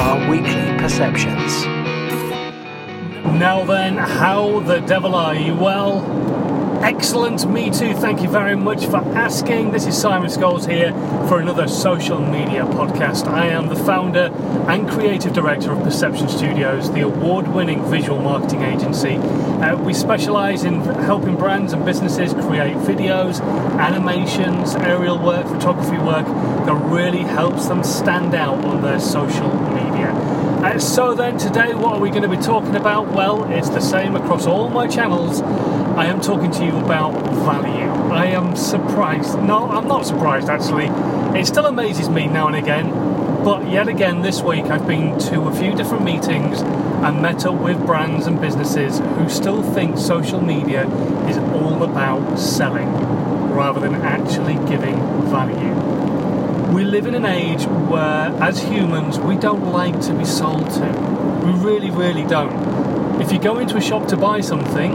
our weekly perceptions. Now then, how the devil are you? Well, excellent, me too. Thank you very much for asking. This is Simon Scholes here for another social media podcast. I am the founder and creative director of Perception Studios, the award winning visual marketing agency. Uh, we specialize in helping brands and businesses create videos, animations, aerial work, photography work that really helps them stand out on their social media. Uh, so then, today, what are we going to be talking about? Well, it's the same across all my channels. I am talking to you about value. I am surprised. No, I'm not surprised actually. It still amazes me now and again. But yet again, this week I've been to a few different meetings and met up with brands and businesses who still think social media is all about selling rather than actually giving value. We live in an age where, as humans, we don't like to be sold to. We really, really don't. If you go into a shop to buy something,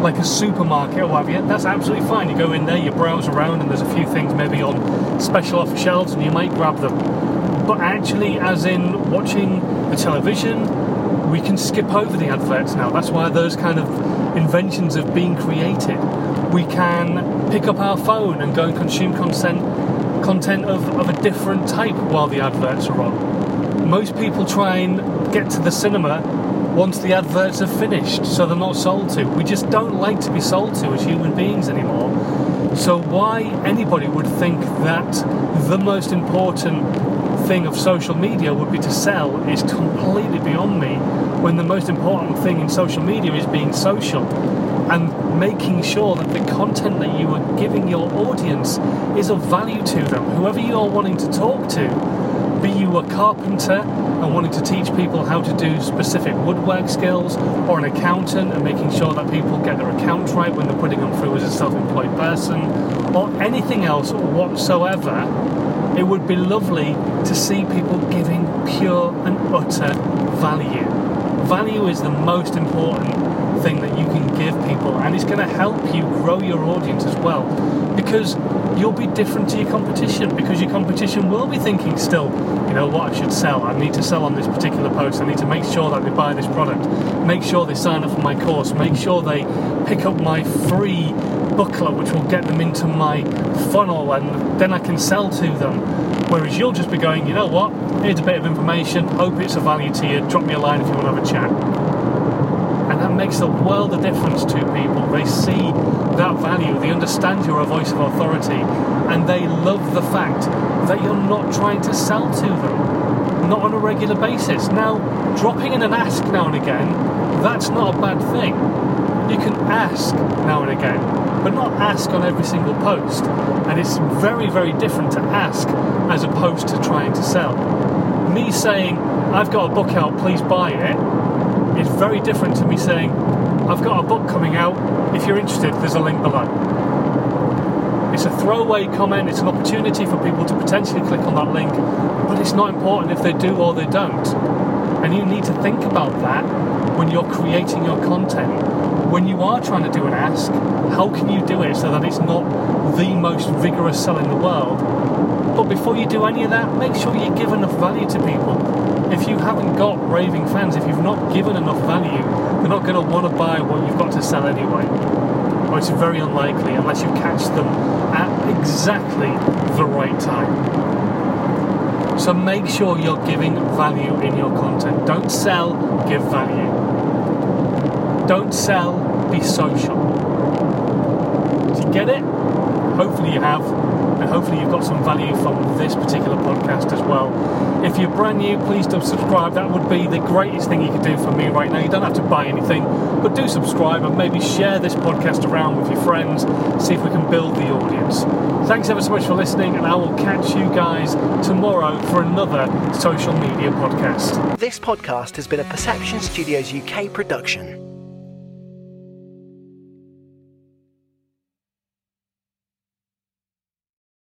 like a supermarket or what have you, that's absolutely fine. You go in there, you browse around, and there's a few things maybe on special offer shelves, and you might grab them. But actually, as in watching the television, we can skip over the adverts now. That's why those kind of inventions have been created. We can pick up our phone and go and consume content content of, of a different type while the adverts are on. Most people try and get to the cinema once the adverts are finished, so they're not sold to. We just don't like to be sold to as human beings anymore. So, why anybody would think that the most important thing of social media would be to sell is completely beyond me when the most important thing in social media is being social and making sure that the content that you are giving your audience is of value to them. Whoever you are wanting to talk to, be you a carpenter and wanting to teach people how to do specific woodwork skills, or an accountant and making sure that people get their accounts right when they're putting them through as a self employed person, or anything else whatsoever, it would be lovely to see people giving pure and utter value. Value is the most important and it's going to help you grow your audience as well. Because you'll be different to your competition because your competition will be thinking still, you know what, I should sell. I need to sell on this particular post. I need to make sure that they buy this product, make sure they sign up for my course, make sure they pick up my free booklet, which will get them into my funnel, and then I can sell to them. Whereas you'll just be going, you know what, here's a bit of information, hope it's of value to you, drop me a line if you want to have a chat and that makes a world of difference to people. They see that value, they understand you're a voice of authority, and they love the fact that you're not trying to sell to them, not on a regular basis. Now, dropping in an ask now and again, that's not a bad thing. You can ask now and again, but not ask on every single post. And it's very, very different to ask as opposed to trying to sell. Me saying, I've got a book out, please buy it, is very different to me saying, I've got a book coming out, if you're interested, there's a link below. It's a throwaway comment, it's an opportunity for people to potentially click on that link, but it's not important if they do or they don't. And you need to think about that when you're creating your content. When you are trying to do an ask, how can you do it so that it's not the most vigorous sell in the world? But before you do any of that, make sure you give enough value to people if you haven't got raving fans, if you've not given enough value, they're not going to want to buy what you've got to sell anyway. Or it's very unlikely unless you catch them at exactly the right time. So make sure you're giving value in your content. Don't sell, give value. Don't sell, be social. Do you get it? Hopefully you have and hopefully you've got some value from this particular podcast as well. If you're brand new, please do subscribe. That would be the greatest thing you could do for me right now. You don't have to buy anything, but do subscribe and maybe share this podcast around with your friends. See if we can build the audience. Thanks ever so much for listening, and I will catch you guys tomorrow for another social media podcast. This podcast has been a Perception Studios UK production.